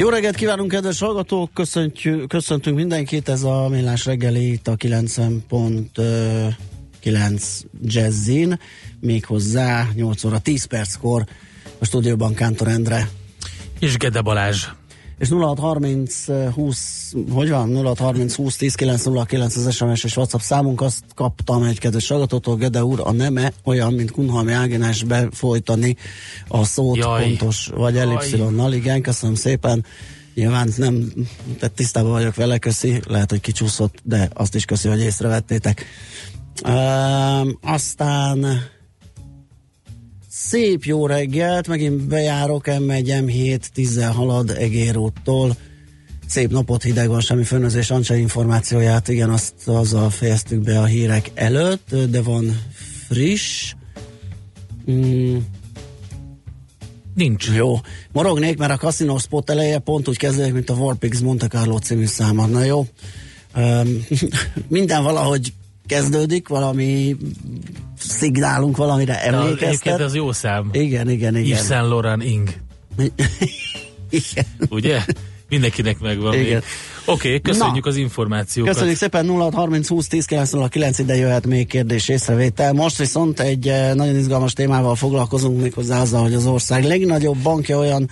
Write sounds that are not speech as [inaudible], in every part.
Jó reggelt kívánunk, kedves hallgatók! Köszöntjük, köszöntünk mindenkit, ez a Millás reggeli itt a 90.9 Jazzin, méghozzá 8 óra 10 perckor a stúdióban Kántor Endre. És Gede Balázs. És 0630 20, hogy van? 0630 20 10 909 az SMS és WhatsApp számunk, azt kaptam egy kedves hallgatótól, Gede úr, a neme olyan, mint Kunhalmi Ágnes befolytani a szót Jaj. pontos, vagy ellipszilonnal, igen, köszönöm szépen. Nyilván nem, tehát tisztában vagyok vele, köszi, lehet, hogy kicsúszott, de azt is köszi, hogy észrevettétek. Uh, aztán Szép jó reggelt, megint bejárok, M1, M7, 10 halad Egérúttól. Szép napot, hideg van, semmi fönözés, Ancsa információját, igen, azt azzal fejeztük be a hírek előtt, de van friss. Mm. Nincs. Jó. Morognék, mert a Casino Spot eleje pont úgy kezdődik, mint a Warpix Monte Carlo című száma. Na jó. Um, [laughs] minden valahogy kezdődik, valami szignálunk valamire emlékeztet. De az jó szám. Igen, igen, igen. Yves Saint Laurent Ing. igen. Ugye? Mindenkinek megvan Igen. Oké, okay, köszönjük Na, az információkat. Köszönjük szépen 0 30 20 10 909 ide jöhet még kérdés észrevétel. Most viszont egy eh, nagyon izgalmas témával foglalkozunk méghozzá azzal, hogy az ország legnagyobb bankja olyan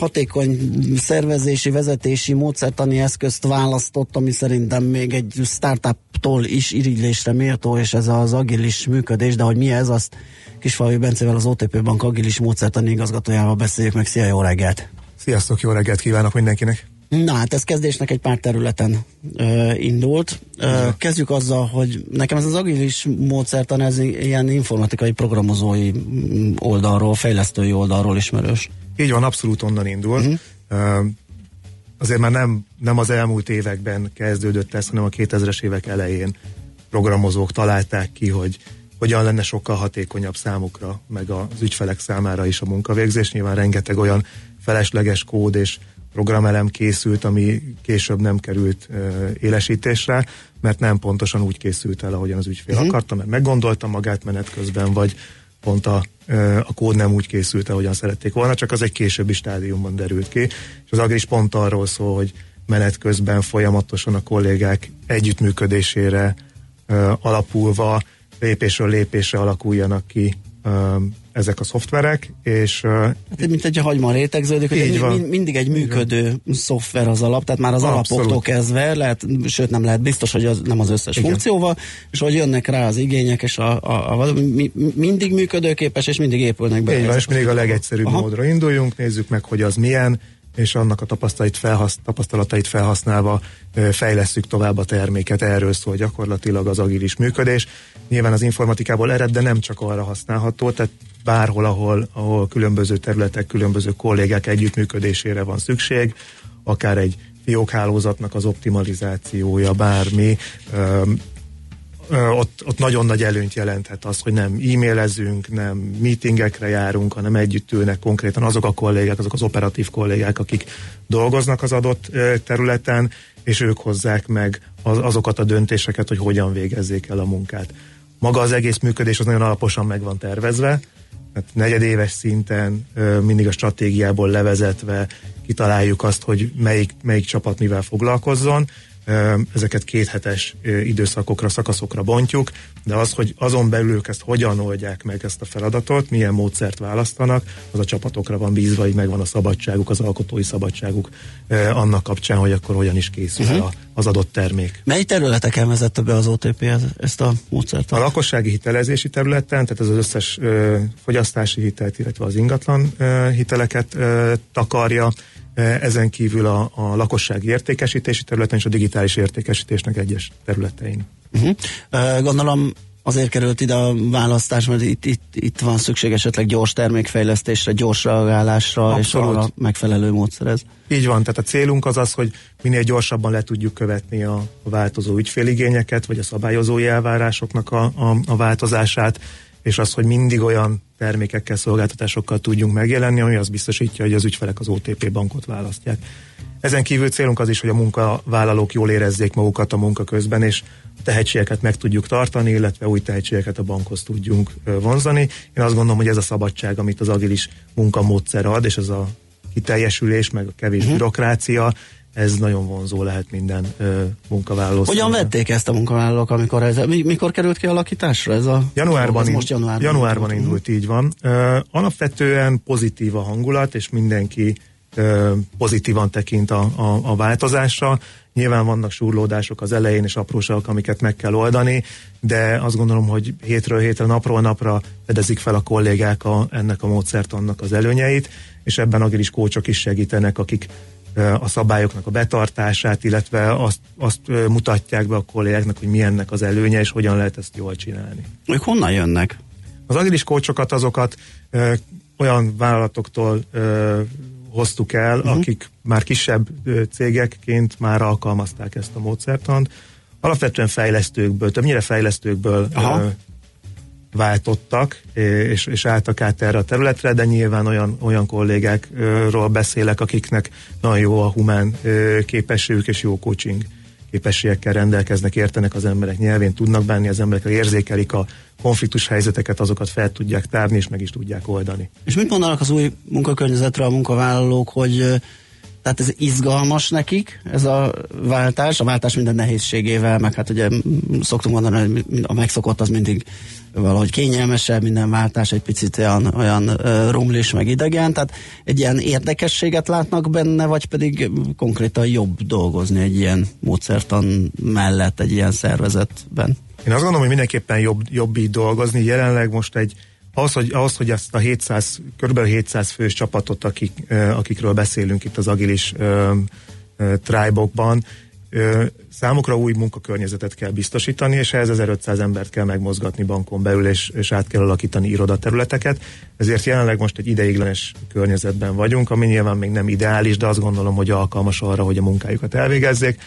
hatékony szervezési, vezetési, módszertani eszközt választott, ami szerintem még egy startuptól is irigylésre méltó, és ez az agilis működés, de hogy mi ez, azt Kisfalvi Bencevel az OTP Bank agilis módszertani igazgatójával beszéljük meg. Szia, jó reggelt! Sziasztok, jó reggelt kívánok mindenkinek! Na hát ez kezdésnek egy pár területen ö, indult. Ö, kezdjük azzal, hogy nekem ez az agilis módszertan, ez ilyen informatikai programozói mm, oldalról, fejlesztői oldalról ismerős. Így van, abszolút onnan indul. Uh-huh. Azért már nem, nem az elmúlt években kezdődött ez, hanem a 2000-es évek elején programozók találták ki, hogy hogyan lenne sokkal hatékonyabb számukra, meg az ügyfelek számára is a munkavégzés. Nyilván rengeteg olyan felesleges kód és programelem készült, ami később nem került uh, élesítésre, mert nem pontosan úgy készült el, ahogyan az ügyfél uh-huh. akarta, mert meggondolta magát menet közben, vagy pont a, a kód nem úgy készült, ahogyan szerették volna, csak az egy későbbi stádiumban derült ki. És az Agris pont arról szól, hogy menet közben folyamatosan a kollégák együttműködésére alapulva lépésről lépésre alakuljanak ki ezek a szoftverek, és... Hát, mint egy hagyma rétegződik, hogy van. Mind, mindig egy működő Igen. szoftver az alap, tehát már az Abszolút. alapoktól kezdve, lehet, sőt nem lehet biztos, hogy az, nem az összes Igen. funkcióval, és hogy jönnek rá az igények, és a, a, a, mi, mindig működőképes, és mindig épülnek be. Így van, és mindig a legegyszerűbb Aha. módra induljunk, nézzük meg, hogy az milyen, és annak a tapasztalatait, felhasz, tapasztalatait felhasználva fejlesztjük tovább a terméket. Erről szól gyakorlatilag az agilis működés. Nyilván az informatikából ered, de nem csak arra használható, tehát bárhol, ahol, ahol különböző területek, különböző kollégák együttműködésére van szükség, akár egy fiókhálózatnak az optimalizációja, bármi, ott, ott nagyon nagy előnyt jelenthet az, hogy nem e-mailezünk, nem meetingekre járunk, hanem együtt ülnek konkrétan azok a kollégák, azok az operatív kollégák, akik dolgoznak az adott területen, és ők hozzák meg az, azokat a döntéseket, hogy hogyan végezzék el a munkát. Maga az egész működés az nagyon alaposan meg van tervezve, hát negyedéves szinten mindig a stratégiából levezetve kitaláljuk azt, hogy melyik, melyik csapat mivel foglalkozzon, ezeket kéthetes időszakokra, szakaszokra bontjuk, de az, hogy azon belül ők ezt hogyan oldják meg ezt a feladatot, milyen módszert választanak, az a csapatokra van bízva, hogy megvan a szabadságuk, az alkotói szabadságuk annak kapcsán, hogy akkor hogyan is készül uh-huh. az adott termék. Mely területeken vezette be az OTP ezt a módszert? A lakossági hitelezési területen, tehát ez az összes ö, fogyasztási hitelt, illetve az ingatlan ö, hiteleket ö, takarja, ezen kívül a, a lakossági értékesítési területen és a digitális értékesítésnek egyes területein. Uh-huh. Gondolom azért került ide a választás, mert itt, itt, itt van szükség esetleg gyors termékfejlesztésre, gyors reagálásra, Abszolút. és a megfelelő módszer ez. Így van, tehát a célunk az az, hogy minél gyorsabban le tudjuk követni a, a változó ügyféligényeket, vagy a szabályozói elvárásoknak a, a, a változását, és az, hogy mindig olyan termékekkel, szolgáltatásokkal tudjunk megjelenni, ami azt biztosítja, hogy az ügyfelek az OTP bankot választják. Ezen kívül célunk az is, hogy a munkavállalók jól érezzék magukat a munka közben, és tehetségeket meg tudjuk tartani, illetve új tehetségeket a bankhoz tudjunk vonzani. Én azt gondolom, hogy ez a szabadság, amit az agilis munkamódszer ad, és ez a kiteljesülés, meg a kevés uh-huh. bürokrácia, ez nagyon vonzó lehet minden ö, munkavállaló. Hogyan vették ezt a munkavállalók, amikor ez, mikor került ki alakításra ez a Januárban, ez most januárban, januárban indult, így van. Ö, alapvetően pozitív a hangulat, és mindenki ö, pozitívan tekint a, a, a változásra. Nyilván vannak súrlódások az elején és apróságok, amiket meg kell oldani, de azt gondolom, hogy hétről hétre, napról napra fedezik fel a kollégák a, ennek a módszertannak az előnyeit, és ebben agilis kócsok is segítenek, akik a szabályoknak a betartását, illetve azt, azt mutatják be a kollégáknak, hogy milyennek az előnye, és hogyan lehet ezt jól csinálni. Ők honnan jönnek? Az agilis kócsokat azokat ö, olyan vállalatoktól ö, hoztuk el, uh-huh. akik már kisebb ö, cégekként már alkalmazták ezt a módszertant. Alapvetően fejlesztőkből, többnyire fejlesztőkből Aha. ö, váltottak, és, és álltak át erre a területre, de nyilván olyan, olyan kollégákról beszélek, akiknek nagyon jó a humán képességük és jó coaching képességekkel rendelkeznek, értenek az emberek nyelvén, tudnak bánni az emberekkel, érzékelik a konfliktus helyzeteket, azokat fel tudják tárni, és meg is tudják oldani. És mit mondanak az új munkakörnyezetre a munkavállalók, hogy tehát ez izgalmas nekik, ez a váltás, a váltás minden nehézségével, meg hát ugye szoktunk mondani, hogy a megszokott az mindig valahogy kényelmesebb, minden váltás egy picit olyan, olyan rumlis, meg idegen, tehát egy ilyen érdekességet látnak benne, vagy pedig konkrétan jobb dolgozni egy ilyen módszertan mellett, egy ilyen szervezetben? Én azt gondolom, hogy mindenképpen jobb, jobb így dolgozni. Jelenleg most egy ahhoz, hogy, ahhoz, hogy ezt a 700, kb. 700 fős csapatot, akik, akikről beszélünk itt az agilis tribe-okban, számukra új munkakörnyezetet kell biztosítani, és ehhez 1500 embert kell megmozgatni bankon belül, és, és át kell alakítani irodaterületeket. Ezért jelenleg most egy ideiglenes környezetben vagyunk, ami nyilván még nem ideális, de azt gondolom, hogy alkalmas arra, hogy a munkájukat elvégezzék.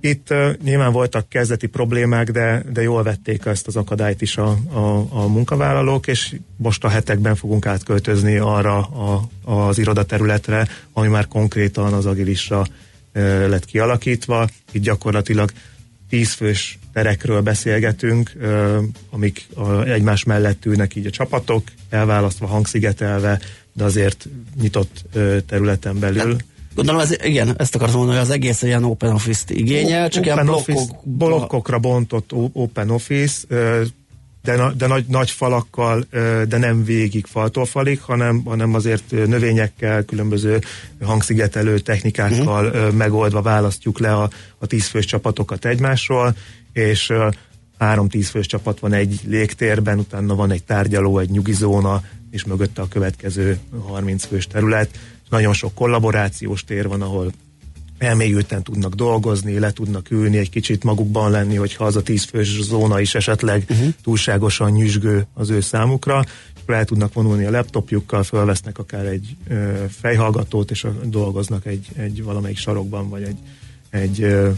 Itt uh, nyilván voltak kezdeti problémák, de, de jól vették ezt az akadályt is a, a, a munkavállalók, és most a hetekben fogunk átköltözni arra a, az irodaterületre, ami már konkrétan az agilisra lett kialakítva. Itt gyakorlatilag tízfős terekről beszélgetünk, amik egymás mellett ülnek így a csapatok, elválasztva, hangszigetelve, de azért nyitott területen belül. Gondolom, ez, igen, ezt akartam mondani, hogy az egész ilyen open office-t igényel, csak open ilyen blokkok, office, blokkokra bontott open office, de, de nagy, nagy falakkal, de nem végig faltól falig, hanem, hanem azért növényekkel, különböző hangszigetelő technikákkal uh-huh. megoldva választjuk le a, a tízfős csapatokat egymásról, és három tízfős csapat van egy légtérben, utána van egy tárgyaló, egy nyugizóna, és mögötte a következő 30 fős terület nagyon sok kollaborációs tér van, ahol elmélyülten tudnak dolgozni, le tudnak ülni, egy kicsit magukban lenni, hogyha az a tízfős zóna is esetleg uh-huh. túlságosan nyüzsgő az ő számukra, és el tudnak vonulni a laptopjukkal, fölvesznek akár egy ö, fejhallgatót, és dolgoznak egy, egy valamelyik sarokban, vagy egy, egy ö,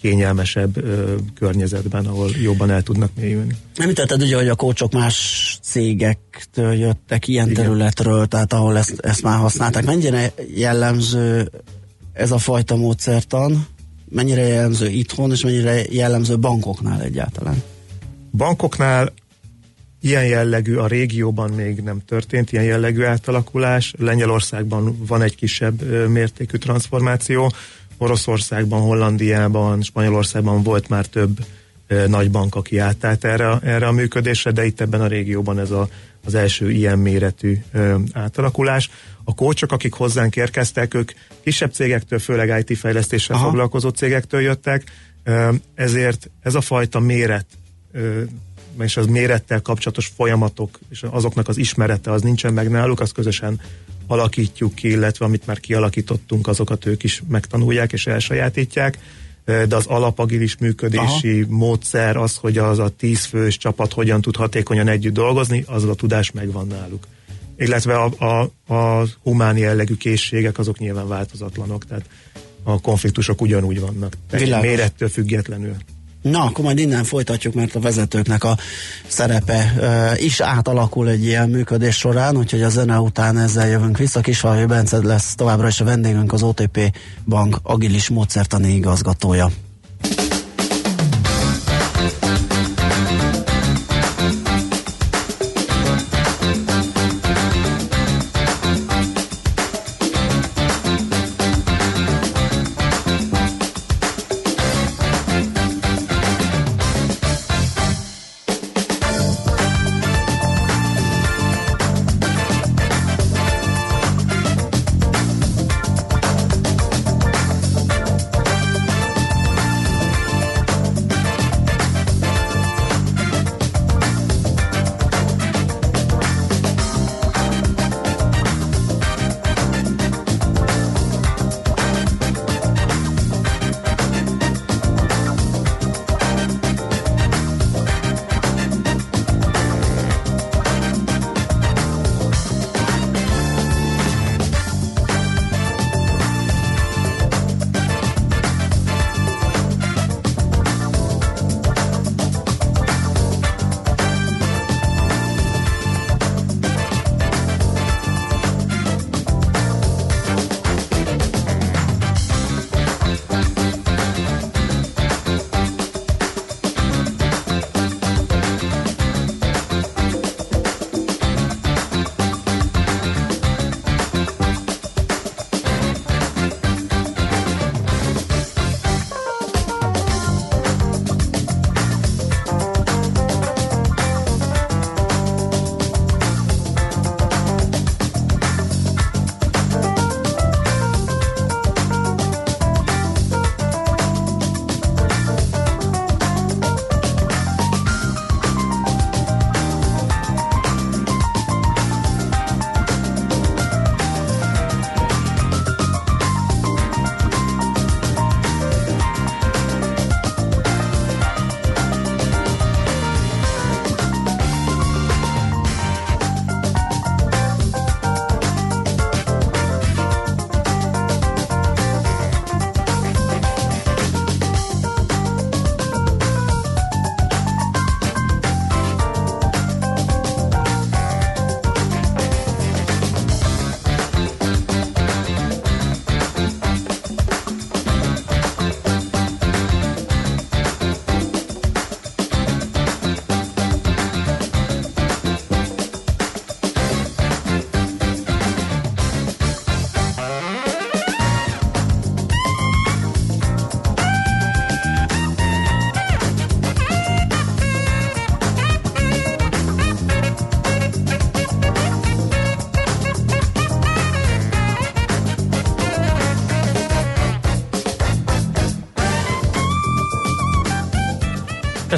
kényelmesebb ö, környezetben, ahol jobban el tudnak mélyülni. Nem tetted ugye, hogy a kócsok más cégektől jöttek ilyen Igen. területről, tehát ahol ezt, ezt már használták. Mennyire jellemző ez a fajta módszertan? Mennyire jellemző itthon, és mennyire jellemző bankoknál egyáltalán? Bankoknál ilyen jellegű, a régióban még nem történt ilyen jellegű átalakulás. Lengyelországban van egy kisebb mértékű transformáció, Oroszországban, Hollandiában, Spanyolországban volt már több nagy bank, aki átállt erre, erre a működésre, de itt ebben a régióban ez a, az első ilyen méretű e, átalakulás. A kócsok, akik hozzánk érkeztek, ők kisebb cégektől, főleg IT fejlesztéssel Aha. foglalkozó cégektől jöttek, e, ezért ez a fajta méret e, és az mérettel kapcsolatos folyamatok, és azoknak az ismerete az nincsen meg náluk, azt közösen alakítjuk ki, illetve amit már kialakítottunk, azokat ők is megtanulják és elsajátítják. De az alapagilis működési Aha. módszer, az, hogy az a tíz fős csapat hogyan tud hatékonyan együtt dolgozni, az a tudás megvan náluk. Illetve a, a, a humán jellegű készségek azok nyilván változatlanok, tehát a konfliktusok ugyanúgy vannak, mérettől függetlenül. Na, akkor majd innen folytatjuk, mert a vezetőknek a szerepe uh, is átalakul egy ilyen működés során, úgyhogy a zene után ezzel jövünk vissza. Kisvalai Bence lesz továbbra is a vendégünk, az OTP Bank agilis módszertani igazgatója.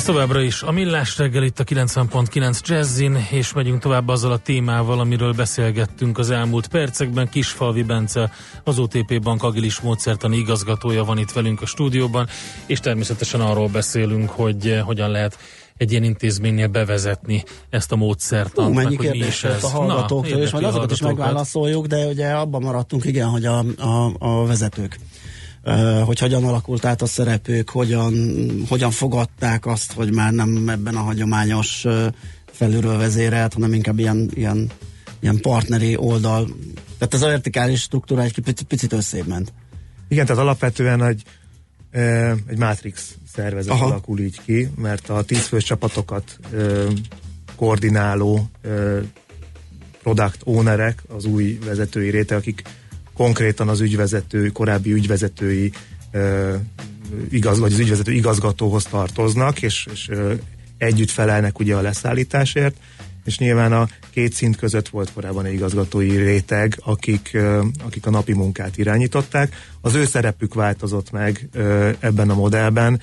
Ez továbbra is a Millás reggel itt a 90.9 Jazzin, és megyünk tovább azzal a témával, amiről beszélgettünk az elmúlt percekben. Kisfalvi Bence, az OTP Bank agilis módszertani igazgatója van itt velünk a stúdióban, és természetesen arról beszélünk, hogy eh, hogyan lehet egy ilyen intézménynél bevezetni ezt a módszert. Hú, mennyi hogy mi is ez. a hallgatóktól, Na, és majd azokat is megválaszoljuk, de ugye abban maradtunk, igen, hogy a, a, a vezetők hogy hogyan alakult át a szerepük, hogyan, hogyan fogadták azt, hogy már nem ebben a hagyományos felülről vezérelt, hanem inkább ilyen, ilyen, ilyen partneri oldal. Tehát ez a vertikális struktúra egy picit, picit összébb ment. Igen, tehát alapvetően egy, egy Matrix szervezet Aha. alakul így ki, mert a tízfős csapatokat koordináló product ownerek, az új vezetői réte, akik konkrétan az ügyvezető, korábbi ügyvezetői igaz, vagy az ügyvezető igazgatóhoz tartoznak, és, és együtt felelnek ugye a leszállításért, és nyilván a két szint között volt korábban egy igazgatói réteg, akik, akik a napi munkát irányították. Az ő szerepük változott meg ebben a modellben,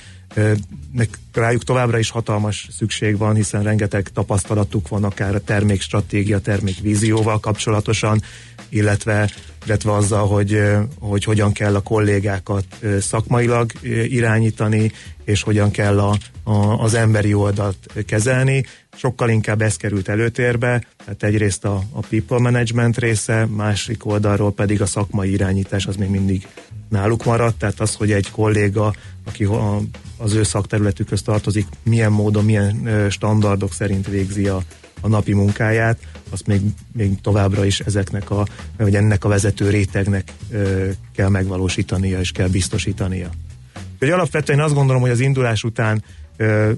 rájuk továbbra is hatalmas szükség van, hiszen rengeteg tapasztalatuk van akár a termékstratégia, termékvízióval kapcsolatosan, illetve, illetve azzal, hogy, hogy hogyan kell a kollégákat szakmailag irányítani, és hogyan kell a, a, az emberi oldalt kezelni. Sokkal inkább ez került előtérbe, tehát egyrészt a, a people management része, másik oldalról pedig a szakmai irányítás az még mindig náluk maradt, tehát az, hogy egy kolléga, aki a, az ő szakterületükhöz tartozik, milyen módon, milyen standardok szerint végzi a, a napi munkáját, azt még, még továbbra is ezeknek a, vagy ennek a vezető rétegnek ö, kell megvalósítania és kell biztosítania. Úgyhogy alapvetően azt gondolom, hogy az indulás után ö,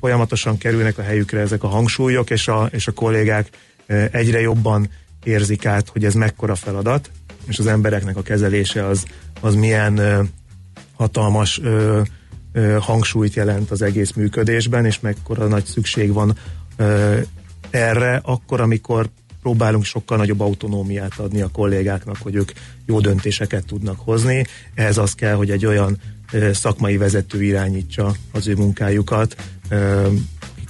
folyamatosan kerülnek a helyükre ezek a hangsúlyok, és a, és a kollégák ö, egyre jobban érzik át, hogy ez mekkora feladat, és az embereknek a kezelése az, az milyen ö, hatalmas ö, ö, hangsúlyt jelent az egész működésben, és mekkora nagy szükség van erre, akkor, amikor próbálunk sokkal nagyobb autonómiát adni a kollégáknak, hogy ők jó döntéseket tudnak hozni. Ehhez az kell, hogy egy olyan szakmai vezető irányítsa az ő munkájukat,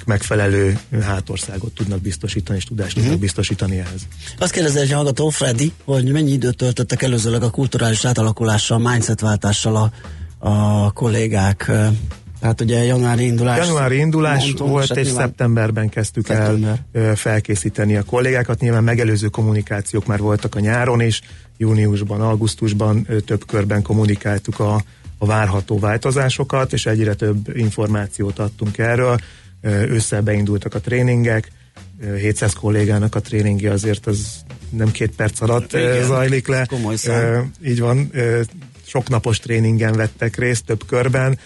megfelelő hátországot tudnak biztosítani, és tudást uh-huh. tudnak biztosítani ehhez. Azt kérdezi egy hallgató, Freddy, hogy mennyi időt töltöttek előzőleg a kulturális átalakulással, mindsetváltással a, a kollégák tehát ugye januári indulás. Januári indulás mondtunk, volt, és szeptemberben kezdtük szeptember. el felkészíteni a kollégákat. Nyilván megelőző kommunikációk már voltak a nyáron is, júniusban, augusztusban több körben kommunikáltuk a, a várható változásokat, és egyre több információt adtunk erről. Ősszel beindultak a tréningek, 700 kollégának a tréningi azért az nem két perc alatt Igen, zajlik le. Komoly szám. Így van, sok napos tréningen vettek részt több körben,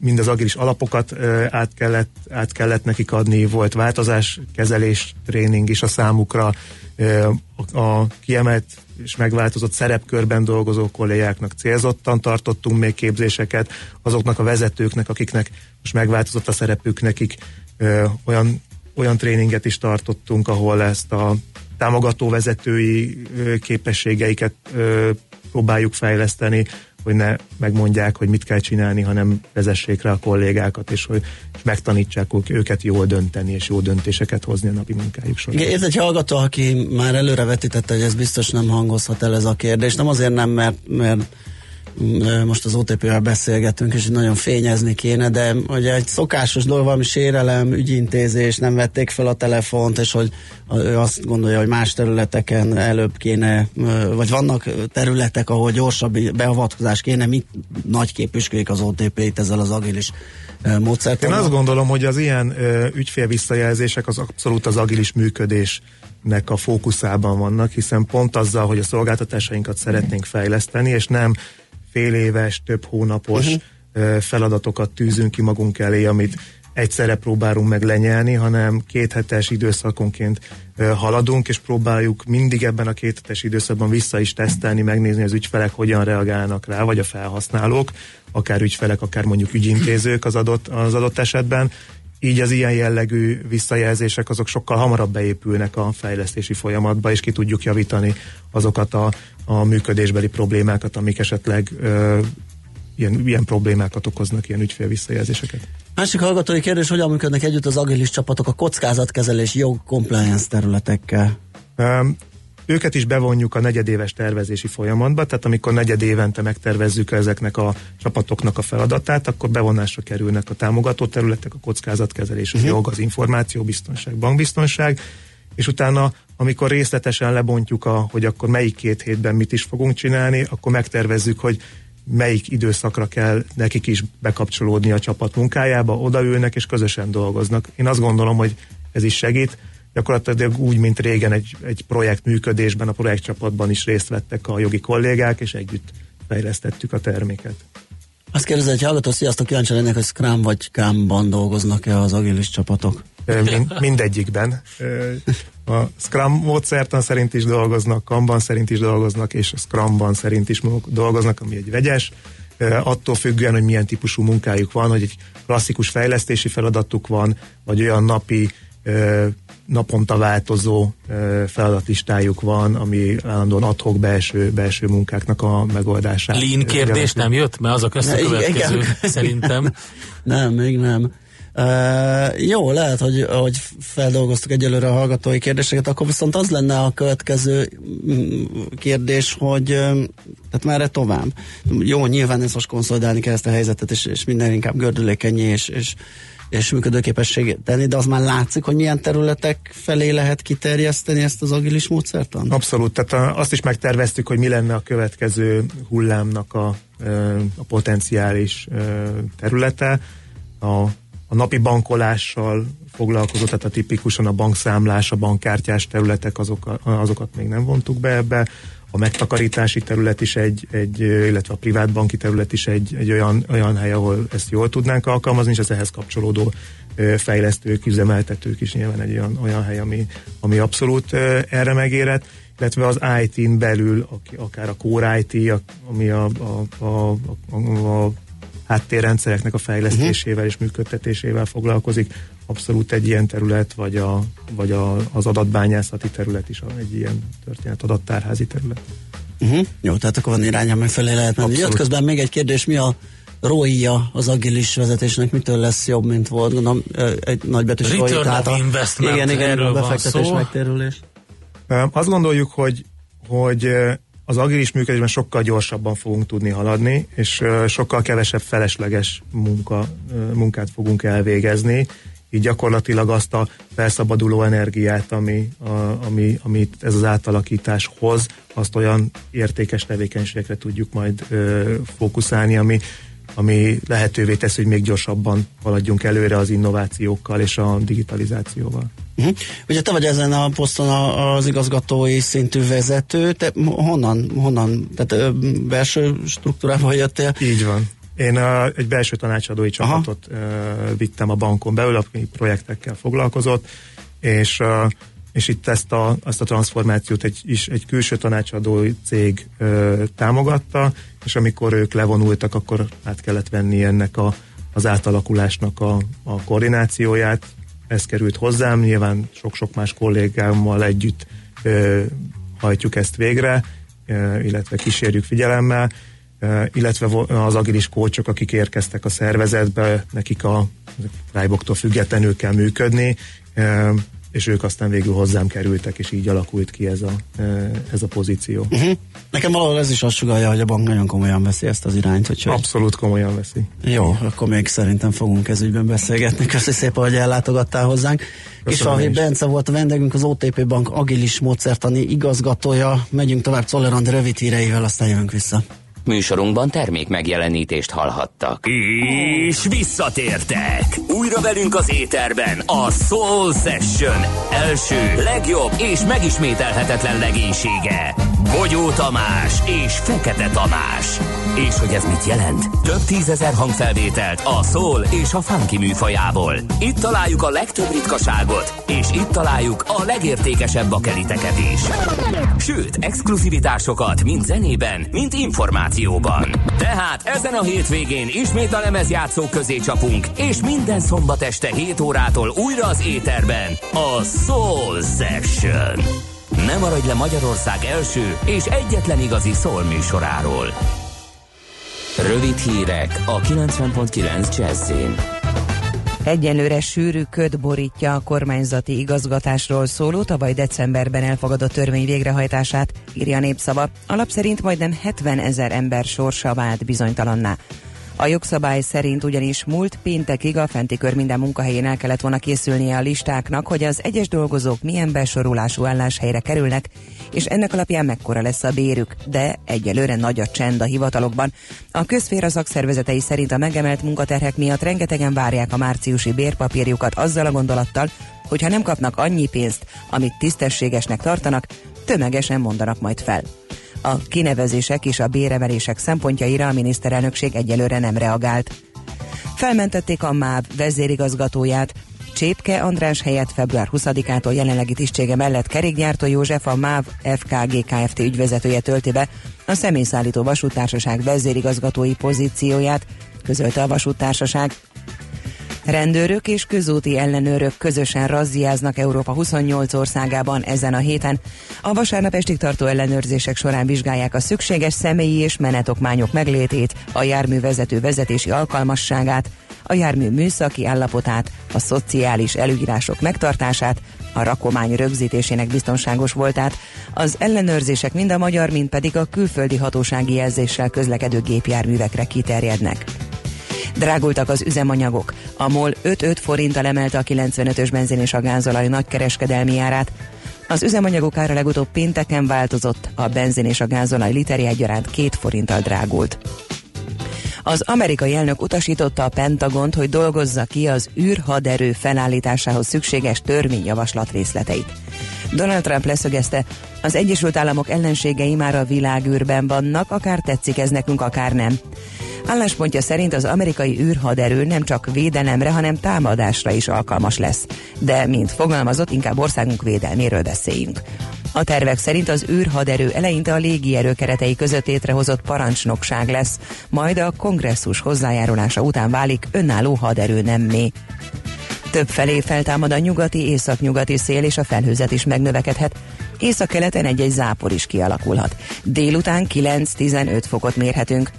mind az agilis alapokat át kellett, át kellett nekik adni, volt változás, kezelés, tréning is a számukra, a kiemelt és megváltozott szerepkörben dolgozó kollégáknak célzottan tartottunk még képzéseket, azoknak a vezetőknek, akiknek most megváltozott a szerepük, nekik olyan, olyan tréninget is tartottunk, ahol ezt a támogató vezetői képességeiket próbáljuk fejleszteni, hogy ne megmondják, hogy mit kell csinálni, hanem vezessék rá a kollégákat, és hogy és megtanítsák őket jól dönteni, és jó döntéseket hozni a napi munkájuk során. Igen, ez egy hallgató, aki már előre vetítette, hogy ez biztos nem hangozhat el ez a kérdés. Nem azért nem, mert, mert most az OTP-vel beszélgetünk, és nagyon fényezni kéne, de ugye egy szokásos dolog, valami sérelem, ügyintézés, nem vették fel a telefont, és hogy ő azt gondolja, hogy más területeken előbb kéne, vagy vannak területek, ahol gyorsabb beavatkozás kéne, mit nagy képüsködik az OTP itt ezzel az agilis módszert. Én azt gondolom, hogy az ilyen ügyfél visszajelzések az abszolút az agilis működés nek a fókuszában vannak, hiszen pont azzal, hogy a szolgáltatásainkat szeretnénk fejleszteni, és nem fél éves, több hónapos uh-huh. feladatokat tűzünk ki magunk elé, amit egyszerre próbálunk meg lenyelni, hanem kéthetes időszakonként haladunk, és próbáljuk mindig ebben a kéthetes időszakban vissza is tesztelni, megnézni az ügyfelek hogyan reagálnak rá, vagy a felhasználók, akár ügyfelek, akár mondjuk ügyintézők az adott, az adott esetben. Így az ilyen jellegű visszajelzések azok sokkal hamarabb beépülnek a fejlesztési folyamatba, és ki tudjuk javítani azokat a a működésbeli problémákat, amik esetleg ö, ilyen, ilyen problémákat okoznak, ilyen ügyfél visszajelzéseket. Másik hallgatói kérdés, hogyan működnek együtt az agilis csapatok a kockázatkezelés jog compliance területekkel? Um, őket is bevonjuk a negyedéves tervezési folyamatba, tehát amikor negyed évente megtervezzük ezeknek a csapatoknak a feladatát, akkor bevonásra kerülnek a támogató területek, a kockázatkezelés, uh-huh. jog, az információbiztonság, bankbiztonság, és utána, amikor részletesen lebontjuk, a, hogy akkor melyik két hétben mit is fogunk csinálni, akkor megtervezzük, hogy melyik időszakra kell nekik is bekapcsolódni a csapat munkájába, odaülnek és közösen dolgoznak. Én azt gondolom, hogy ez is segít. Gyakorlatilag úgy, mint régen egy, egy projekt működésben, a projektcsapatban is részt vettek a jogi kollégák, és együtt fejlesztettük a terméket. Azt kérdezi, hogy hallgató, sziasztok, kíváncsi lennék, hogy Scrum vagy Kanban dolgoznak-e az agilis csapatok? Mind, mindegyikben. A Scrum módszertan szerint is dolgoznak, Kanban szerint is dolgoznak, és a Scrumban szerint is dolgoznak, ami egy vegyes. Attól függően, hogy milyen típusú munkájuk van, hogy egy klasszikus fejlesztési feladatuk van, vagy olyan napi naponta változó feladatlistájuk van, ami állandóan adhok belső, belső munkáknak a megoldását. Lean kérdés nem jött? Mert az a következő [laughs] szerintem. Nem, még nem. Uh, jó, lehet, hogy, hogy feldolgoztuk egyelőre a hallgatói kérdéseket, akkor viszont az lenne a következő mm, kérdés, hogy tehát merre tovább? Jó, nyilván ez most konszolidálni kell ezt a helyzetet, és, és minden inkább gördülékenyé, és, és és működőképesség tenni, de az már látszik, hogy milyen területek felé lehet kiterjeszteni ezt az agilis módszertan? Abszolút, tehát azt is megterveztük, hogy mi lenne a következő hullámnak a, a potenciális területe. A a napi bankolással foglalkozott, tehát a tipikusan a bankszámlás, a bankkártyás területek, azok, azokat még nem vontuk be ebbe. A megtakarítási terület is egy, egy illetve a privát banki terület is egy, egy olyan, olyan hely, ahol ezt jól tudnánk alkalmazni, és az ehhez kapcsolódó fejlesztők, üzemeltetők is nyilván egy olyan, olyan hely, ami, ami abszolút erre megérett illetve az IT-n belül, akár a Core IT, ami a, a, a, a, a háttérrendszereknek a fejlesztésével és működtetésével foglalkozik. Abszolút egy ilyen terület, vagy, a, vagy a, az adatbányászati terület is egy ilyen történet, adattárházi terület. Uh-huh. Jó, tehát akkor van irány, megfelelő lehet menni. Jött közben még egy kérdés, mi a róia az agilis vezetésnek mitől lesz jobb, mint volt? Gondolom, egy nagybetűs ROI. Tehát a, igen, igen, a befektetés megtérülés. Azt gondoljuk, hogy, hogy az agilis működésben sokkal gyorsabban fogunk tudni haladni, és sokkal kevesebb felesleges munka, munkát fogunk elvégezni, így gyakorlatilag azt a felszabaduló energiát, ami, a, ami, amit ez az átalakítás hoz, azt olyan értékes tevékenységekre tudjuk majd ö, fókuszálni, ami, ami lehetővé tesz, hogy még gyorsabban haladjunk előre az innovációkkal és a digitalizációval. Uh-huh. Ugye te vagy ezen a poszton az igazgatói szintű vezető, te honnan, honnan tehát belső struktúrával jöttél? Így van. Én uh, egy belső tanácsadói csapatot uh, vittem a bankon belül, aki projektekkel foglalkozott, és és itt ezt a, ezt a transformációt egy, is egy külső tanácsadó cég ö, támogatta, és amikor ők levonultak, akkor át kellett venni ennek a, az átalakulásnak a, a koordinációját. Ez került hozzám, nyilván sok-sok más kollégámmal együtt ö, hajtjuk ezt végre, ö, illetve kísérjük figyelemmel, illetve az agilis kócsok, akik érkeztek a szervezetbe, nekik a rájboktól függetlenül kell működni, és ők aztán végül hozzám kerültek, és így alakult ki ez a, ez a pozíció. Uh-huh. Nekem valahol ez is azt sugalja, hogy a bank nagyon komolyan veszi ezt az irányt. Hogy Abszolút komolyan veszi. Jó, akkor még szerintem fogunk ez ügyben beszélgetni. Köszönöm szépen, hogy ellátogattál hozzánk. Kisvalhi Bence volt a vendégünk, az OTP Bank agilis módszertani igazgatója. Megyünk tovább Czoller rövid híreivel, aztán jövünk vissza. Műsorunkban termék megjelenítést hallhattak. És visszatértek! Újra velünk az éterben a Soul Session első, legjobb és megismételhetetlen legénysége. Bogyó Tamás és Fekete Tamás. És hogy ez mit jelent? Több tízezer hangfelvételt a soul és a funky műfajából. Itt találjuk a legtöbb ritkaságot, és itt találjuk a legértékesebb bakeliteket is. Sőt, exkluzivitásokat mind zenében, mind információban. Tehát ezen a hétvégén ismét a lemezjátszók közé csapunk, és minden szombat este 7 órától újra az éterben a Soul Session. Nem maradj le Magyarország első és egyetlen igazi szól műsoráról. Rövid hírek a 90.9 Jazzin. Egyelőre sűrű köd borítja a kormányzati igazgatásról szóló tavaly decemberben elfogadott törvény végrehajtását, írja népszava. Alap szerint majdnem 70 ezer ember sorsa vált bizonytalanná. A jogszabály szerint ugyanis múlt péntekig a fenti kör minden munkahelyén el kellett volna készülnie a listáknak, hogy az egyes dolgozók milyen besorolású álláshelyre kerülnek, és ennek alapján mekkora lesz a bérük, de egyelőre nagy a csend a hivatalokban. A közféra szakszervezetei szerint a megemelt munkaterhek miatt rengetegen várják a márciusi bérpapírjukat azzal a gondolattal, hogy ha nem kapnak annyi pénzt, amit tisztességesnek tartanak, tömegesen mondanak majd fel. A kinevezések és a béremelések szempontjaira a miniszterelnökség egyelőre nem reagált. Felmentették a MÁV vezérigazgatóját, Csépke András helyett február 20-ától jelenlegi tisztsége mellett kerékgyártó József a MÁV FKG Kft. ügyvezetője tölti be a személyszállító vasútársaság vezérigazgatói pozícióját, közölte a vasútársaság. Rendőrök és közúti ellenőrök közösen razziáznak Európa 28 országában ezen a héten. A vasárnap estig tartó ellenőrzések során vizsgálják a szükséges személyi és menetokmányok meglétét, a járművezető vezetési alkalmasságát, a jármű műszaki állapotát, a szociális előírások megtartását, a rakomány rögzítésének biztonságos voltát. Az ellenőrzések mind a magyar, mind pedig a külföldi hatósági jelzéssel közlekedő gépjárművekre kiterjednek. Drágultak az üzemanyagok. A MOL 5-5 forinttal emelte a 95-ös benzin és a gázolaj nagykereskedelmi árát. Az üzemanyagok ára legutóbb pénteken változott, a benzin és a gázolaj literje egyaránt 2 forinttal drágult. Az amerikai elnök utasította a Pentagont, hogy dolgozza ki az űrhaderő felállításához szükséges törvényjavaslat részleteit. Donald Trump leszögezte, az Egyesült Államok ellenségei már a világűrben vannak, akár tetszik ez nekünk, akár nem. Álláspontja szerint az amerikai űrhaderő nem csak védelemre, hanem támadásra is alkalmas lesz. De, mint fogalmazott, inkább országunk védelméről beszéljünk. A tervek szerint az űrhaderő eleinte a légierő keretei között létrehozott parancsnokság lesz, majd a kongresszus hozzájárulása után válik önálló haderő nemmé. Több felé feltámad a nyugati, északnyugati szél, és a felhőzet is megnövekedhet. Észak-keleten egy-egy zápor is kialakulhat. Délután 9-15 fokot mérhetünk.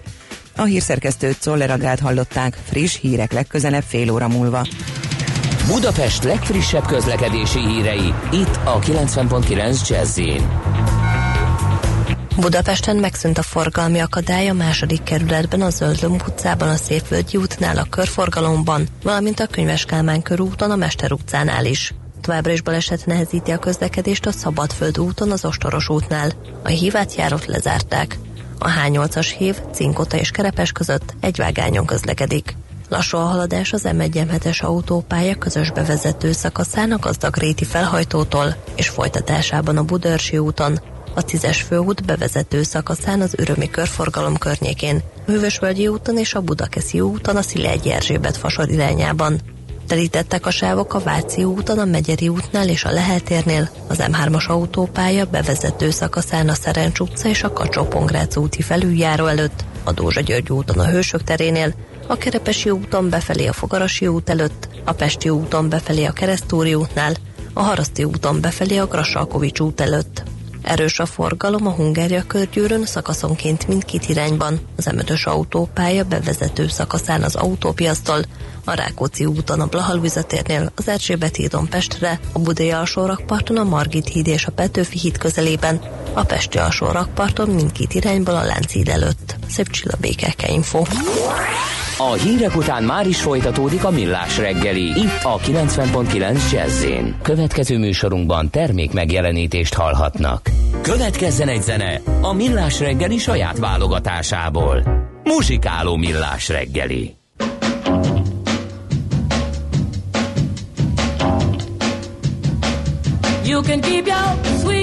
A hírszerkesztőt Czoller hallották, friss hírek legközelebb fél óra múlva. Budapest legfrissebb közlekedési hírei, itt a 90.9 jazz Budapesten megszűnt a forgalmi akadály a második kerületben, a Zöldlöm utcában, a Szépvölgyi útnál, a körforgalomban, valamint a Könyves Kálmán körúton, a Mester utcánál is. Továbbra is baleset nehezíti a közlekedést a Szabadföld úton, az Ostoros útnál. A hívát járót lezárták. A H8-as hív Cinkota és Kerepes között egy vágányon közlekedik. Lassú a haladás az M1 autópálya közös bevezető szakaszán a Gazdagréti felhajtótól és folytatásában a Budörsi úton, a 10-es főút bevezető szakaszán az Örömi körforgalom környékén, a Hővösvölgyi úton és a Budakeszi úton a Szilegyi Erzsébet fasor irányában. Telítettek a sávok a Váci úton, a Megyeri útnál és a Leheltérnél, az M3-as autópálya bevezető szakaszán a Szerencs utca és a kacsó úti felüljáró előtt, a Dózsa György úton a Hősök terénél, a Kerepesi úton befelé a Fogarasi út előtt, a Pesti úton befelé a Keresztúri útnál, a Haraszti úton befelé a Grassalkovics út előtt. Erős a forgalom a Hungária körgyűrön szakaszonként mindkét irányban, az M5-ös autópálya bevezető szakaszán az autópiasztól, a Rákóczi úton a Blahalújzatérnél, az Erzsébet hídon Pestre, a Budai alsó rakparton a Margit híd és a Petőfi híd közelében, a Pesti alsó rakparton mindkét irányból a Lánchíd előtt. Szép csilla békeke info. A hírek után már is folytatódik a millás reggeli, itt a 90.9 jazz Következő műsorunkban termék megjelenítést hallhatnak. Következzen egy zene a millás reggeli saját válogatásából. Muzsikáló millás reggeli. You can keep your sweet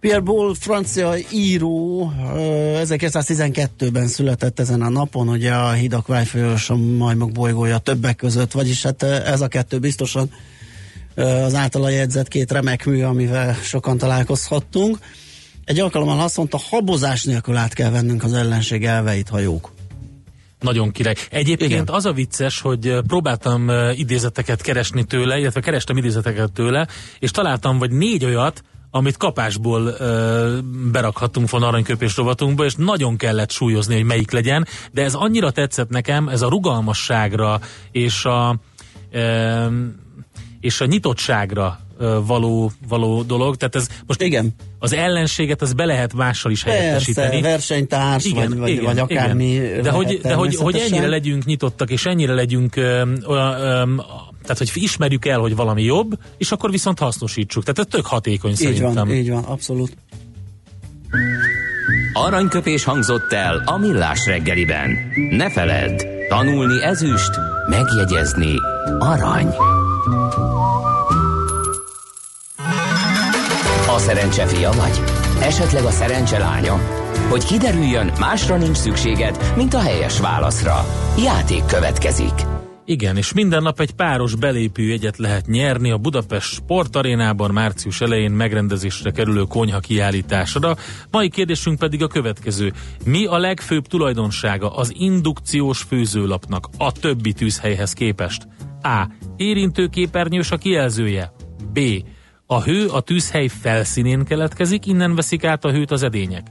Pierre Ball, francia író, 1912-ben született ezen a napon, ugye a Hidak Vájfős, a Majmok bolygója többek között, vagyis hát ez a kettő biztosan az általa jegyzett két remek mű, amivel sokan találkozhattunk. Egy alkalommal azt mondta, habozás nélkül át kell vennünk az ellenség elveit, hajók. Nagyon király. Egyébként Igen. az a vicces, hogy próbáltam idézeteket keresni tőle, illetve kerestem idézeteket tőle, és találtam vagy négy olyat, amit kapásból ö, berakhattunk volna aranyköpés rovatunkba, és nagyon kellett súlyozni, hogy melyik legyen, de ez annyira tetszett nekem, ez a rugalmasságra és a ö, és a nyitottságra való, való dolog. Tehát ez most igen. az ellenséget az be lehet mással is Persze, helyettesíteni. versenytárs, igen, vagy, igen, vagy akármi. Igen. De, hogy, de hogy, hogy ennyire legyünk nyitottak, és ennyire legyünk ö, ö, ö, tehát, hogy ismerjük el, hogy valami jobb, és akkor viszont hasznosítsuk. Tehát ez tök hatékony így szerintem. Van, így van, abszolút. Aranyköpés hangzott el a millás reggeliben. Ne feledd, tanulni ezüst, megjegyezni arany. A szerencse fia vagy? Esetleg a szerencse lánya? Hogy kiderüljön, másra nincs szükséged, mint a helyes válaszra. Játék következik. Igen, és minden nap egy páros belépő jegyet lehet nyerni a Budapest Sportarénában március elején megrendezésre kerülő konyha kiállításra. Mai kérdésünk pedig a következő. Mi a legfőbb tulajdonsága az indukciós főzőlapnak a többi tűzhelyhez képest? A. Érintőképernyős a kijelzője. B. A hő a tűzhely felszínén keletkezik, innen veszik át a hőt az edények.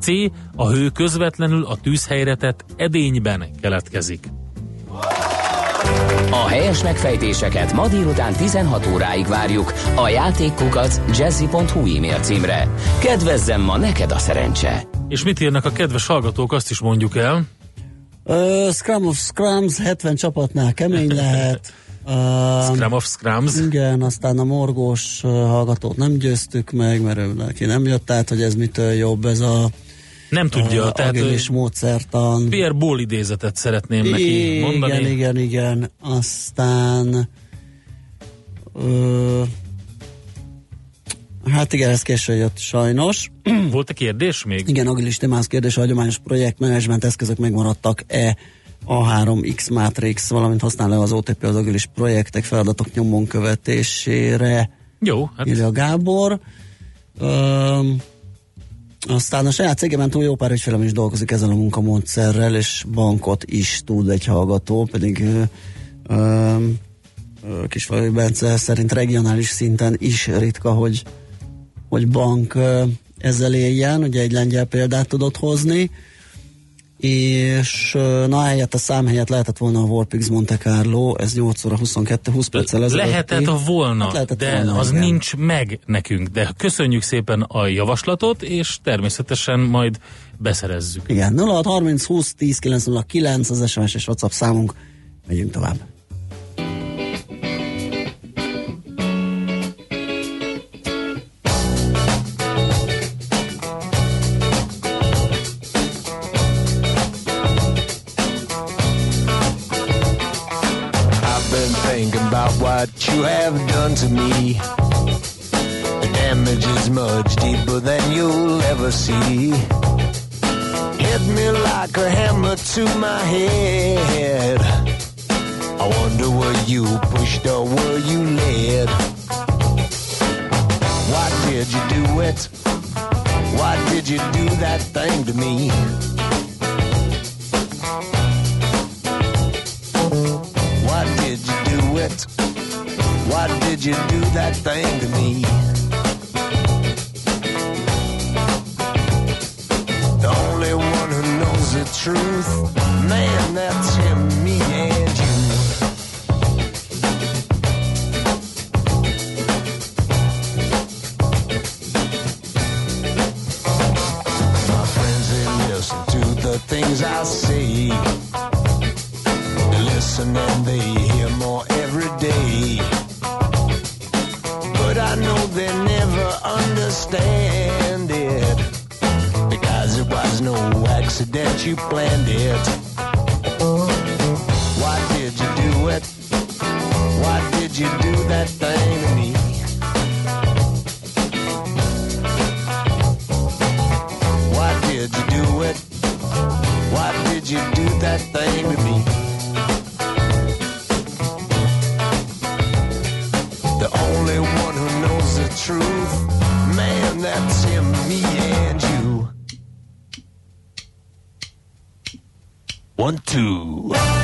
C. A hő közvetlenül a tűzhelyre tett edényben keletkezik. A helyes megfejtéseket ma délután 16 óráig várjuk a játékkukac jazzy.hu e-mail címre. Kedvezzem ma neked a szerencse! És mit írnak a kedves hallgatók, azt is mondjuk el. Uh, Scrum of Scrums 70 csapatnál kemény [laughs] lehet. Uh, Scrum of Scrums. Igen, aztán a morgós uh, hallgatót nem győztük meg, mert ő neki nem jött át, hogy ez mitől jobb, ez a nem tudja, a, tehát agilis módszertan. Pierre Ball idézetet szeretném neki igen, mondani. Igen, igen, igen. Aztán ö, hát igen, ez későn jött sajnos. Volt a kérdés még? Igen, agilis témához kérdés, a hagyományos projektmenedzsment eszközök megmaradtak-e A3X Matrix, valamint használja az OTP az agilis projektek feladatok nyomon követésére. Jó, hát írja Gábor. Öm, aztán a saját cégemen túl jó pár ügyfelem is dolgozik ezen a munkamódszerrel, és bankot is tud egy hallgató, pedig ö, Bence szerint regionális szinten is ritka, hogy, hogy bank ö, ezzel éljen, ugye egy lengyel példát tudott hozni, és na helyett a szám helyett lehetett volna a Warpix Monte Carlo, ez 8 óra 22, 20 perccel ezelőtt. Lehetett a volna, hát lehetett de volna, az igen. nincs meg nekünk. De köszönjük szépen a javaslatot, és természetesen majd beszerezzük. Igen, 06 30 20 10 909 az SMS és WhatsApp számunk. Megyünk tovább. What you have done to me. The damage is much deeper than you'll ever see. Hit me like a hammer to my head. I wonder were you pushed or were you led? Why did you do it? Why did you do that thing to me? Why did you do it? Why did you do that thing to me? The only one who knows the truth, man, that's him, plan One, two.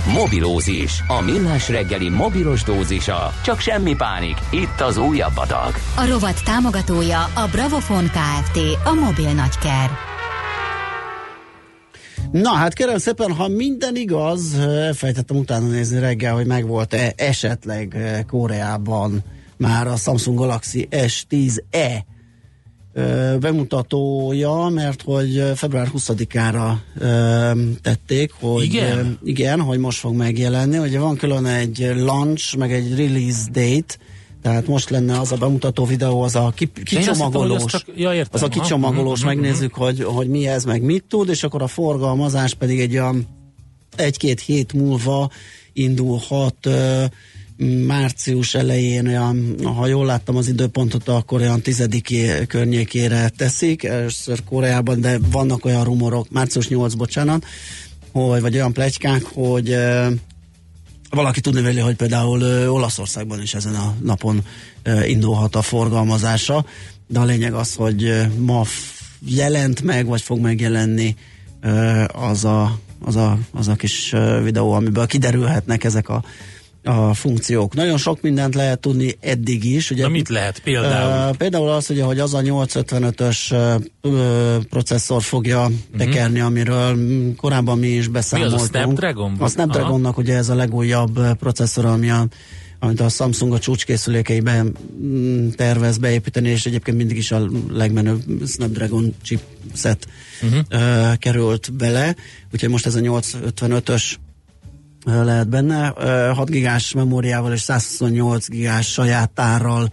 Mobilózis. A millás reggeli mobilos dózisa. Csak semmi pánik. Itt az újabb adag. A rovat támogatója a Bravofon Kft. A mobil nagyker. Na hát kérem szépen, ha minden igaz, elfejtettem utána nézni reggel, hogy megvolt-e esetleg eh, Koreában már a Samsung Galaxy S10e ö, bemutatója, mert hogy február 20-ára ö, tették, hogy Igen? igen, hogy most fog megjelenni. Ugye van külön egy launch, meg egy release date, tehát most lenne az a bemutató videó, az a ki, hittem, kicsomagolós, az csak- ja, értem. az a kicsomagolós, mhm, mhm, megnézzük, hogy, hogy mi ez, meg mit tud, és akkor a forgalmazás pedig egy olyan egy-két hét múlva indulhat ö, március elején, olyan, ha jól láttam az időpontot, akkor olyan tizediké környékére teszik, először Koreában, de vannak olyan rumorok, március 8, bocsánat, hogy, vagy olyan plegykák, hogy valaki tudni véli, hogy például Olaszországban is ezen a napon indulhat a forgalmazása, de a lényeg az, hogy ma jelent meg, vagy fog megjelenni az a, az a, az a kis videó, amiből kiderülhetnek ezek a, a funkciók. Nagyon sok mindent lehet tudni eddig is. Ugye, Na mit lehet például? Ö, például az, ugye, hogy az a 855-ös ö, ö, processzor fogja tekerni, amiről korábban mi is beszámoltunk. Snapdragon? A Snapdragonnak ugye ez a legújabb processzor, ami a amit a Samsung a csúcskészülékeiben tervez beépíteni, és egyébként mindig is a legmenőbb Snapdragon chipset uh-huh. uh, került bele, úgyhogy most ez a 855-ös ö, lehet benne. Ö, 6 gigás memóriával és 128 gigás saját tárral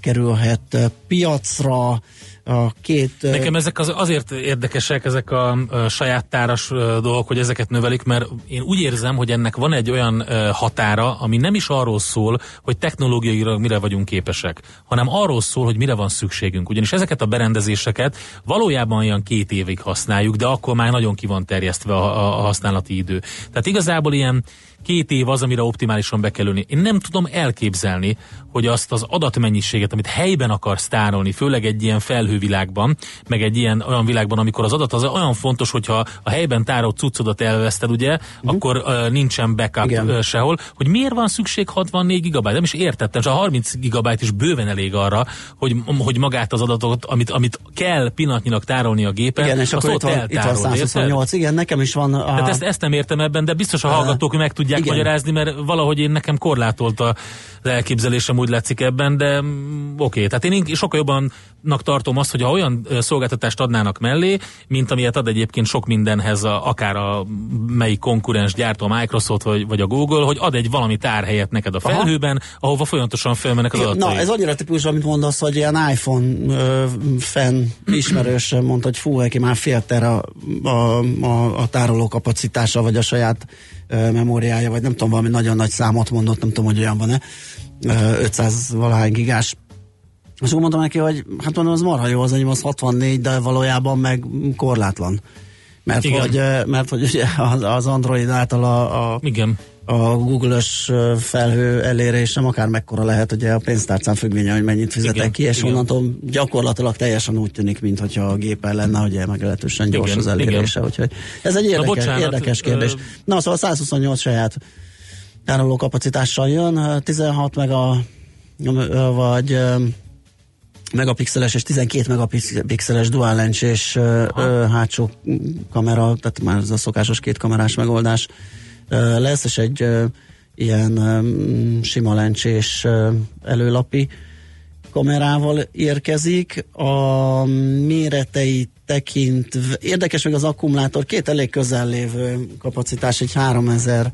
kerülhet piacra. A két... Nekem ezek az, azért érdekesek, ezek a, a saját táras dolgok, hogy ezeket növelik, mert én úgy érzem, hogy ennek van egy olyan határa, ami nem is arról szól, hogy technológiailag mire vagyunk képesek, hanem arról szól, hogy mire van szükségünk. Ugyanis ezeket a berendezéseket valójában olyan két évig használjuk, de akkor már nagyon ki van terjesztve a, a, a használati idő. Tehát igazából ilyen két év az, amire optimálisan be kell ülni. Én nem tudom elképzelni, hogy azt az adatmennyiséget, amit helyben akarsz tárolni, főleg egy ilyen felhő felhővilágban, meg egy ilyen olyan világban, amikor az adat az olyan fontos, hogyha a helyben tárolt cuccodat elveszted, ugye, uh-huh. akkor uh, nincsen backup uh, sehol, hogy miért van szükség 64 gigabyte? Nem is értettem, csak a 30 gigabyte is bőven elég arra, hogy, hogy magát az adatot, amit, amit kell pillanatnyilag tárolni a gépen, igen, és azt akkor itt van, itt van 128, igen, nekem is van. A... Tehát ezt, ezt nem értem ebben, de biztos a hallgatók meg tudják igen. magyarázni, mert valahogy én nekem korlátolt a elképzelésem úgy látszik ebben, de mm, oké, okay. tehát én sokkal jobban tartom azt, hogy ha olyan szolgáltatást adnának mellé, mint amilyet ad egyébként sok mindenhez, a, akár a melyik konkurens gyártó, a Microsoft vagy, vagy a Google, hogy ad egy valami tárhelyet neked a felhőben, Aha. ahova folyamatosan felmennek az adatai. Na, ez annyira tipikus, amit mondasz, hogy ilyen iPhone ö, fan [clears throat] ismerős mondta, hogy fú, neki már félter a, a, a, a tároló kapacitása, vagy a saját memóriája, vagy nem tudom, valami nagyon nagy számot mondott, nem tudom, hogy olyan van-e. 500 valahány gigás és akkor mondtam neki, hogy hát mondom, az marha jó, az enyém az 64, de valójában meg korlátlan. Mert Igen. hogy, mert hogy ugye az Android által a, a, Igen. A Google-ös felhő elérés nem akár mekkora lehet, ugye a pénztárcán függvénye, hogy mennyit fizetek Igen. ki, és Igen. onnantól gyakorlatilag teljesen úgy tűnik, mintha a gépen lenne, hogy meglehetősen gyors Igen. az elérése. Igen. Úgyhogy ez egy érdekes, bocsánat, érdekes kérdés. Ö... Na, szóval 128 saját tároló kapacitással jön, 16 meg a vagy megapixeles és 12 megapixeles dual lens és hátsó kamera, tehát már ez a szokásos két kamerás megoldás lesz, és egy ilyen ö, sima lencsés előlapi kamerával érkezik. A méretei tekint, érdekes meg az akkumulátor, két elég közel lévő kapacitás, egy 3000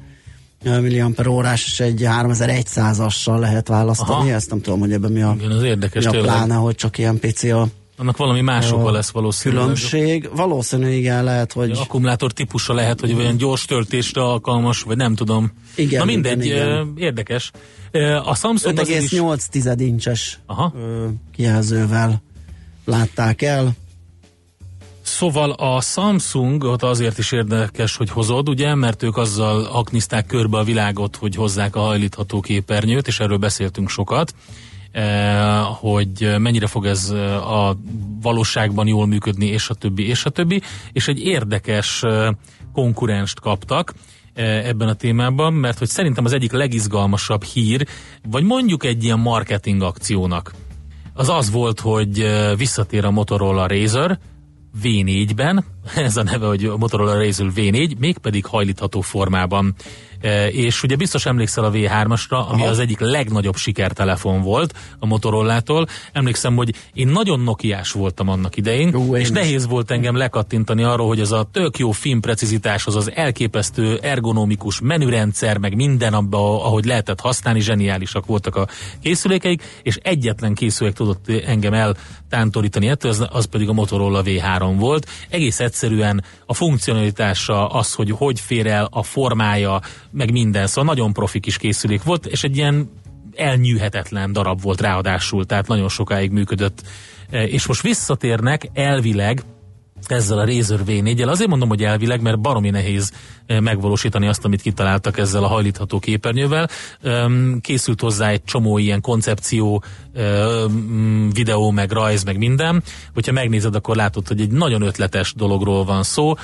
milliamper órás és egy 3100-assal lehet választani. Aha. Ezt nem tudom, hogy ebben mi a, Igen, az érdekes mi a pláne, hogy csak ilyen pici a annak valami másokkal lesz valószínűleg. Különbség. Valószínű, igen, lehet, hogy... Az akkumulátor típusa lehet, hogy olyan gyors töltésre alkalmas, vagy nem tudom. Igen, Na mindegy, igen, igen. érdekes. A Samsung 5,8 is... incses Aha. kijelzővel látták el. Szóval a Samsung ott azért is érdekes, hogy hozod, ugye, mert ők azzal aknizták körbe a világot, hogy hozzák a hajlítható képernyőt, és erről beszéltünk sokat, hogy mennyire fog ez eh, a valóságban jól működni, és a többi, és a többi, és egy érdekes eh, konkurenst kaptak, ebben a témában, mert hogy szerintem az egyik legizgalmasabb hír, vagy mondjuk egy ilyen marketing akciónak, az az volt, hogy visszatér a Motorola Razer, V4-ben, [laughs] ez a neve, hogy Motorola Razr V4, mégpedig hajlítható formában E, és ugye biztos emlékszel a V3-asra, ami Aha. az egyik legnagyobb sikertelefon volt a Motorola-tól. Emlékszem, hogy én nagyon nokiás voltam annak idején, Jó, és nehéz volt engem lekattintani arról, hogy az a tök jó filmprecizitás, az az elképesztő ergonomikus menürendszer, meg minden abba, ahogy lehetett használni, zseniálisak voltak a készülékeik, és egyetlen készülék tudott engem eltántorítani ettől, az, az pedig a Motorola V3 volt. Egész egyszerűen a funkcionalitása, az, hogy hogy fér el a formája, meg minden, szóval nagyon profi kis készülék volt, és egy ilyen elnyűhetetlen darab volt ráadásul, tehát nagyon sokáig működött. E, és most visszatérnek elvileg ezzel a Razer v 4 Azért mondom, hogy elvileg, mert baromi nehéz eh, megvalósítani azt, amit kitaláltak ezzel a hajlítható képernyővel. Készült hozzá egy csomó ilyen koncepció, videó, meg rajz, meg minden. Hogyha megnézed, akkor látod, hogy egy nagyon ötletes dologról van szó.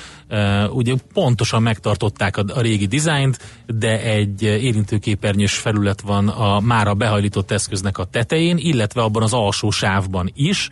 Ugye pontosan megtartották a, régi dizájnt, de egy érintőképernyős felület van a már a behajlított eszköznek a tetején, illetve abban az alsó sávban is,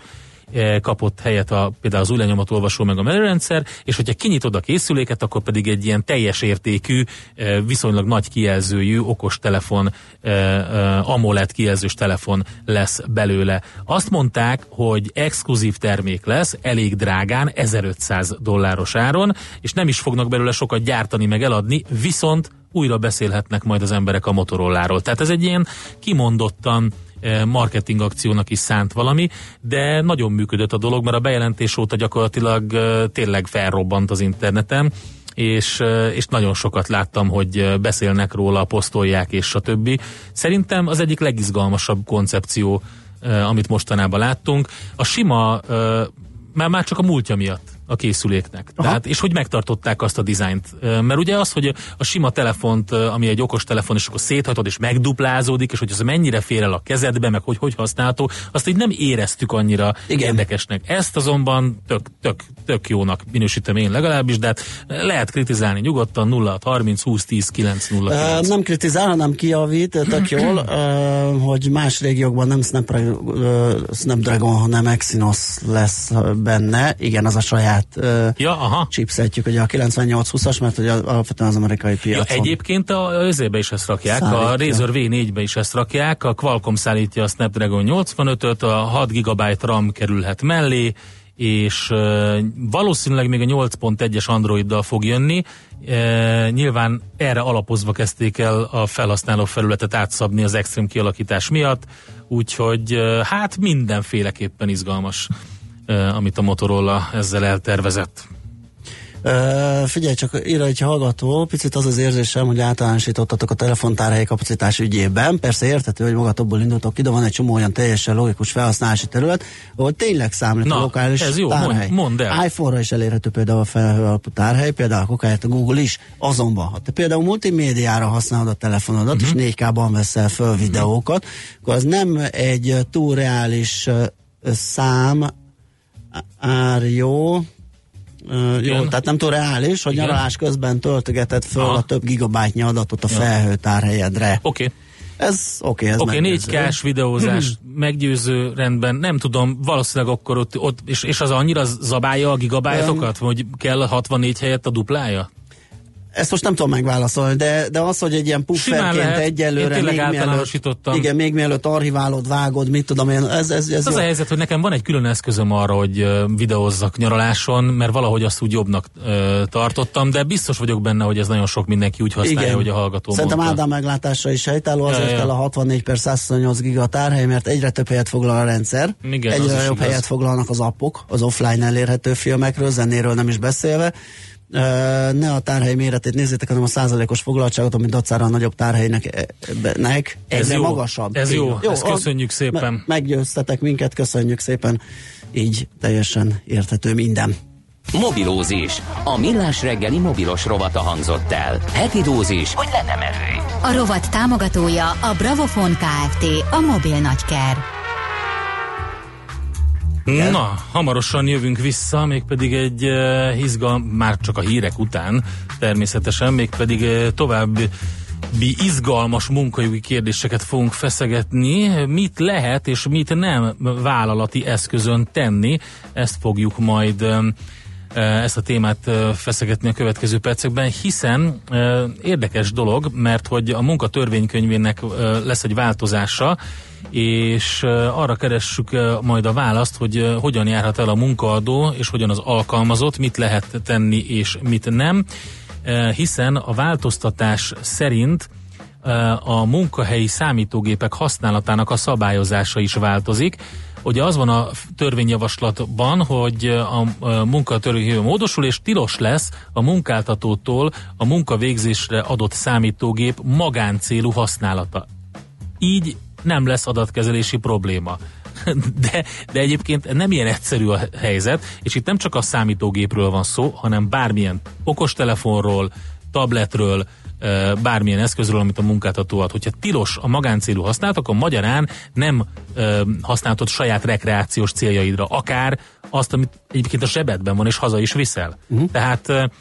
kapott helyet a, például az új olvasó meg a menürendszer, és hogyha kinyitod a készüléket, akkor pedig egy ilyen teljes értékű, eh, viszonylag nagy kijelzőjű okos telefon, eh, AMOLED kijelzős telefon lesz belőle. Azt mondták, hogy exkluzív termék lesz, elég drágán, 1500 dolláros áron, és nem is fognak belőle sokat gyártani meg eladni, viszont újra beszélhetnek majd az emberek a Motoroláról. Tehát ez egy ilyen kimondottan Eh, marketing akciónak is szánt valami, de nagyon működött a dolog, mert a bejelentés óta gyakorlatilag tényleg felrobbant az interneten, és, és nagyon sokat láttam, hogy beszélnek róla, posztolják és stb. Szerintem az egyik legizgalmasabb koncepció, amit mostanában láttunk. A sima, már, már csak a múltja miatt a készüléknek. Tehát, és hogy megtartották azt a dizájnt. Mert ugye az, hogy a sima telefont, ami egy okos telefon, és akkor széthajtod, és megduplázódik, és hogy az mennyire fér el a kezedbe, meg hogy hogy használható, azt így nem éreztük annyira Igen. érdekesnek. Ezt azonban tök, tök, tök jónak minősítem én legalábbis, de hát lehet kritizálni nyugodtan 0 30 20 10 9 0 9. Nem kritizál, hanem kijavít, tök jól, [clears throat] hogy más régiókban nem Snapdragon, hanem Exynos lesz benne. Igen, az a saját ja, aha. chipsetjük, ugye a 9820-as, mert ugye alapvetően az amerikai piacon. Ja, egyébként a özébe is ezt rakják, szállítja. a Razer V4-be is ezt rakják, a Qualcomm szállítja a Snapdragon 85-öt, a 6 GB RAM kerülhet mellé, és uh, valószínűleg még a 8.1-es Androiddal fog jönni. Uh, nyilván erre alapozva kezdték el a felhasználó felületet átszabni az extrém kialakítás miatt, úgyhogy uh, hát mindenféleképpen izgalmas, amit a Motorola ezzel eltervezett. Uh, figyelj csak, írja egy hallgató, picit az az érzésem, hogy általánosítottatok a telefontárhelyi kapacitás ügyében. Persze érthető, hogy magatokból indultok ki, de van egy csomó olyan teljesen logikus felhasználási terület, ahol tényleg számít Na, a lokális ez jó, tárhely. Mond, el. iPhone-ra is elérhető például a felhő alapú tárhely, például a a Google is. Azonban, ha te például multimédiára használod a telefonodat, uh-huh. és 4K-ban veszel föl videókat, uh-huh. akkor az nem egy túl reális szám, ár jó, Uh, jó, tehát nem túl reális, hogy Igen. nyaralás közben töltögeted föl Aha. a több gigabájtnyi adatot a ja. felhőtárhelyedre. Oké. Okay. Ez oké, okay, ez Oké, okay, 4K-s videózás hmm. meggyőző rendben, nem tudom, valószínűleg akkor ott, ott és, és az annyira zabálja a gigabájtokat, um, hogy kell a 64 helyett a duplája? Ezt most nem tudom megválaszolni, de, de az, hogy egy ilyen pufferként egyelőre még mielőtt, igen, még mielőtt archiválod, vágod, mit tudom én, ez, ez, ez Az jó. a helyzet, hogy nekem van egy külön eszközöm arra, hogy videózzak nyaraláson, mert valahogy azt úgy jobbnak uh, tartottam, de biztos vagyok benne, hogy ez nagyon sok mindenki úgy használja, igen. hogy a hallgató Szerintem mondta. Ádám meglátásra is helytálló, azért ja, ja. kell a 64 per 128 giga tárhely, mert egyre több helyet foglal a rendszer, igen, egyre jobb helyet foglalnak az appok, az offline elérhető filmekről, zenéről nem is beszélve, ne a tárhely méretét nézzétek, hanem a százalékos foglaltságot, ami dacára a nagyobb tárhelynek e, nek, ez jó, magasabb. Ez jó, jó ezt köszönjük a, szépen. Me- meggyőztetek minket, köszönjük szépen. Így teljesen érthető minden. Mobilózis. A millás reggeli mobilos rovata hangzott el. Heti dózis, hogy lenne merő. A rovat támogatója a Bravofon Kft. A mobil nagyker. Igen? Na, hamarosan jövünk vissza, mégpedig egy uh, izgal, már csak a hírek után természetesen, mégpedig uh, további izgalmas munkajogi kérdéseket fogunk feszegetni. Mit lehet és mit nem vállalati eszközön tenni, ezt fogjuk majd um, ezt a témát feszegetni a következő percekben, hiszen érdekes dolog, mert hogy a munkatörvénykönyvének lesz egy változása, és arra keressük majd a választ, hogy hogyan járhat el a munkaadó, és hogyan az alkalmazott, mit lehet tenni és mit nem, hiszen a változtatás szerint a munkahelyi számítógépek használatának a szabályozása is változik. Ugye az van a törvényjavaslatban, hogy a munkatörvény módosul, és tilos lesz a munkáltatótól a munkavégzésre adott számítógép magáncélú használata. Így nem lesz adatkezelési probléma. [laughs] De, de egyébként nem ilyen egyszerű a helyzet, és itt nem csak a számítógépről van szó, hanem bármilyen okostelefonról, tabletről, bármilyen eszközről, amit a munkáltató ad. Hogyha tilos a magáncélú használat, akkor magyarán nem használhatod saját rekreációs céljaidra, akár azt, amit egyébként a sebedben van, és haza is viszel. Uh-huh. Tehát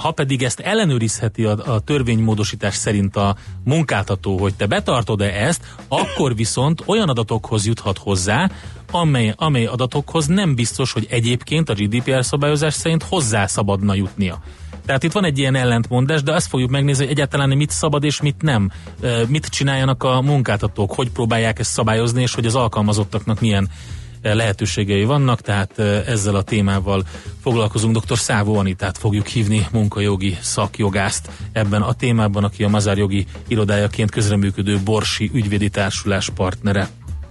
ha pedig ezt ellenőrizheti a, a törvénymódosítás szerint a munkáltató, hogy te betartod-e ezt, akkor viszont olyan adatokhoz juthat hozzá, amely, amely adatokhoz nem biztos, hogy egyébként a GDPR szabályozás szerint hozzá szabadna jutnia. Tehát itt van egy ilyen ellentmondás, de azt fogjuk megnézni, hogy egyáltalán mit szabad és mit nem. Mit csináljanak a munkáltatók, hogy próbálják ezt szabályozni, és hogy az alkalmazottaknak milyen lehetőségei vannak, tehát ezzel a témával foglalkozunk. Dr. Szávó Anitát fogjuk hívni, munkajogi szakjogászt ebben a témában, aki a Mazár jogi irodájaként közreműködő Borsi ügyvédi társulás partnere.